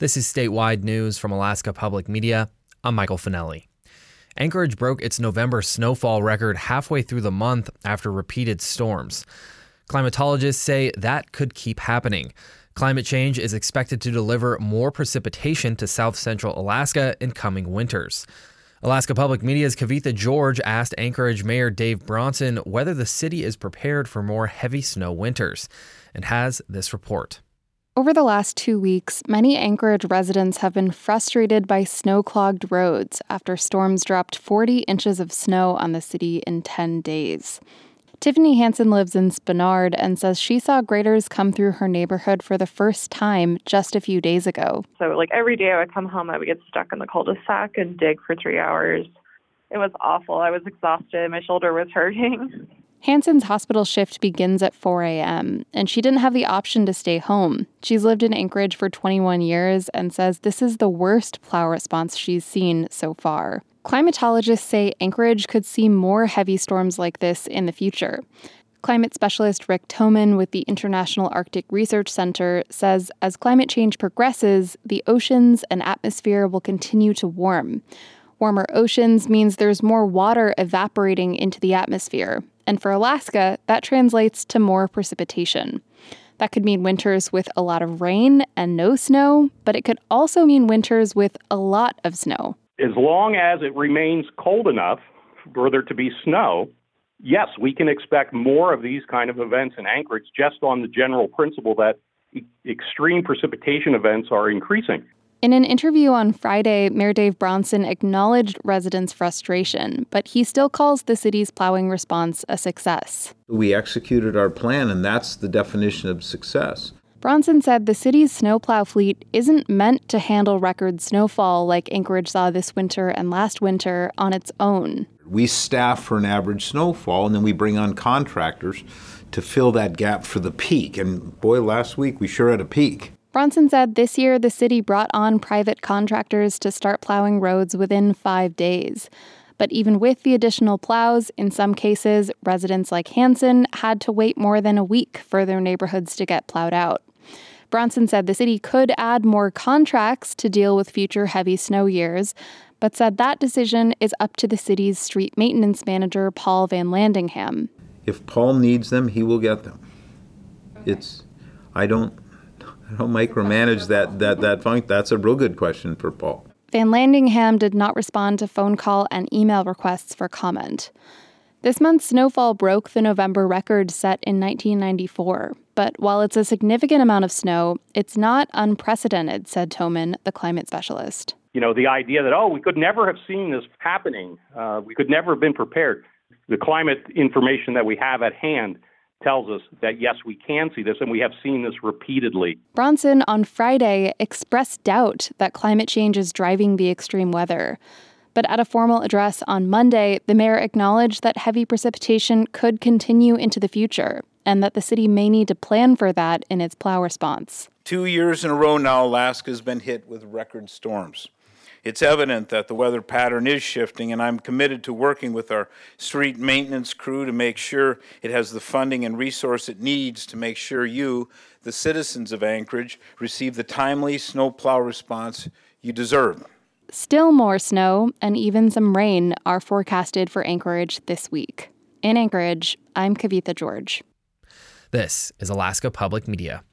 This is statewide news from Alaska Public Media. I'm Michael Finelli. Anchorage broke its November snowfall record halfway through the month after repeated storms. Climatologists say that could keep happening. Climate change is expected to deliver more precipitation to south central Alaska in coming winters. Alaska Public Media's Kavitha George asked Anchorage Mayor Dave Bronson whether the city is prepared for more heavy snow winters and has this report. Over the last two weeks, many Anchorage residents have been frustrated by snow clogged roads after storms dropped 40 inches of snow on the city in 10 days. Tiffany Hansen lives in Spenard and says she saw graders come through her neighborhood for the first time just a few days ago. So, like every day I would come home, I would get stuck in the cul de sac and dig for three hours. It was awful. I was exhausted. My shoulder was hurting. Hansen's hospital shift begins at 4 a.m., and she didn't have the option to stay home. She's lived in Anchorage for 21 years and says this is the worst plow response she's seen so far. Climatologists say Anchorage could see more heavy storms like this in the future. Climate specialist Rick Thoman with the International Arctic Research Center says as climate change progresses, the oceans and atmosphere will continue to warm. Warmer oceans means there's more water evaporating into the atmosphere, and for Alaska, that translates to more precipitation. That could mean winters with a lot of rain and no snow, but it could also mean winters with a lot of snow. As long as it remains cold enough for there to be snow, yes, we can expect more of these kind of events in Anchorage just on the general principle that extreme precipitation events are increasing. In an interview on Friday, Mayor Dave Bronson acknowledged residents' frustration, but he still calls the city's plowing response a success. We executed our plan, and that's the definition of success. Bronson said the city's snowplow fleet isn't meant to handle record snowfall like Anchorage saw this winter and last winter on its own. We staff for an average snowfall, and then we bring on contractors to fill that gap for the peak. And boy, last week we sure had a peak. Bronson said this year the city brought on private contractors to start plowing roads within five days. But even with the additional plows, in some cases, residents like Hansen had to wait more than a week for their neighborhoods to get plowed out. Bronson said the city could add more contracts to deal with future heavy snow years, but said that decision is up to the city's street maintenance manager, Paul Van Landingham. If Paul needs them, he will get them. It's, I don't don't micromanage that that that funk. That's a real good question for Paul. Van Landingham did not respond to phone call and email requests for comment. This month's snowfall broke the November record set in 1994. But while it's a significant amount of snow, it's not unprecedented, said Thoman, the climate specialist. You know, the idea that, oh, we could never have seen this happening, uh, we could never have been prepared. The climate information that we have at hand tells us that yes, we can see this, and we have seen this repeatedly. Bronson on Friday expressed doubt that climate change is driving the extreme weather. But at a formal address on Monday, the mayor acknowledged that heavy precipitation could continue into the future and that the city may need to plan for that in its plow response. Two years in a row now, Alaska has been hit with record storms. It's evident that the weather pattern is shifting, and I'm committed to working with our street maintenance crew to make sure it has the funding and resource it needs to make sure you, the citizens of Anchorage, receive the timely snowplow response you deserve. Still more snow and even some rain are forecasted for Anchorage this week. In Anchorage, I'm Kavitha George. This is Alaska Public Media.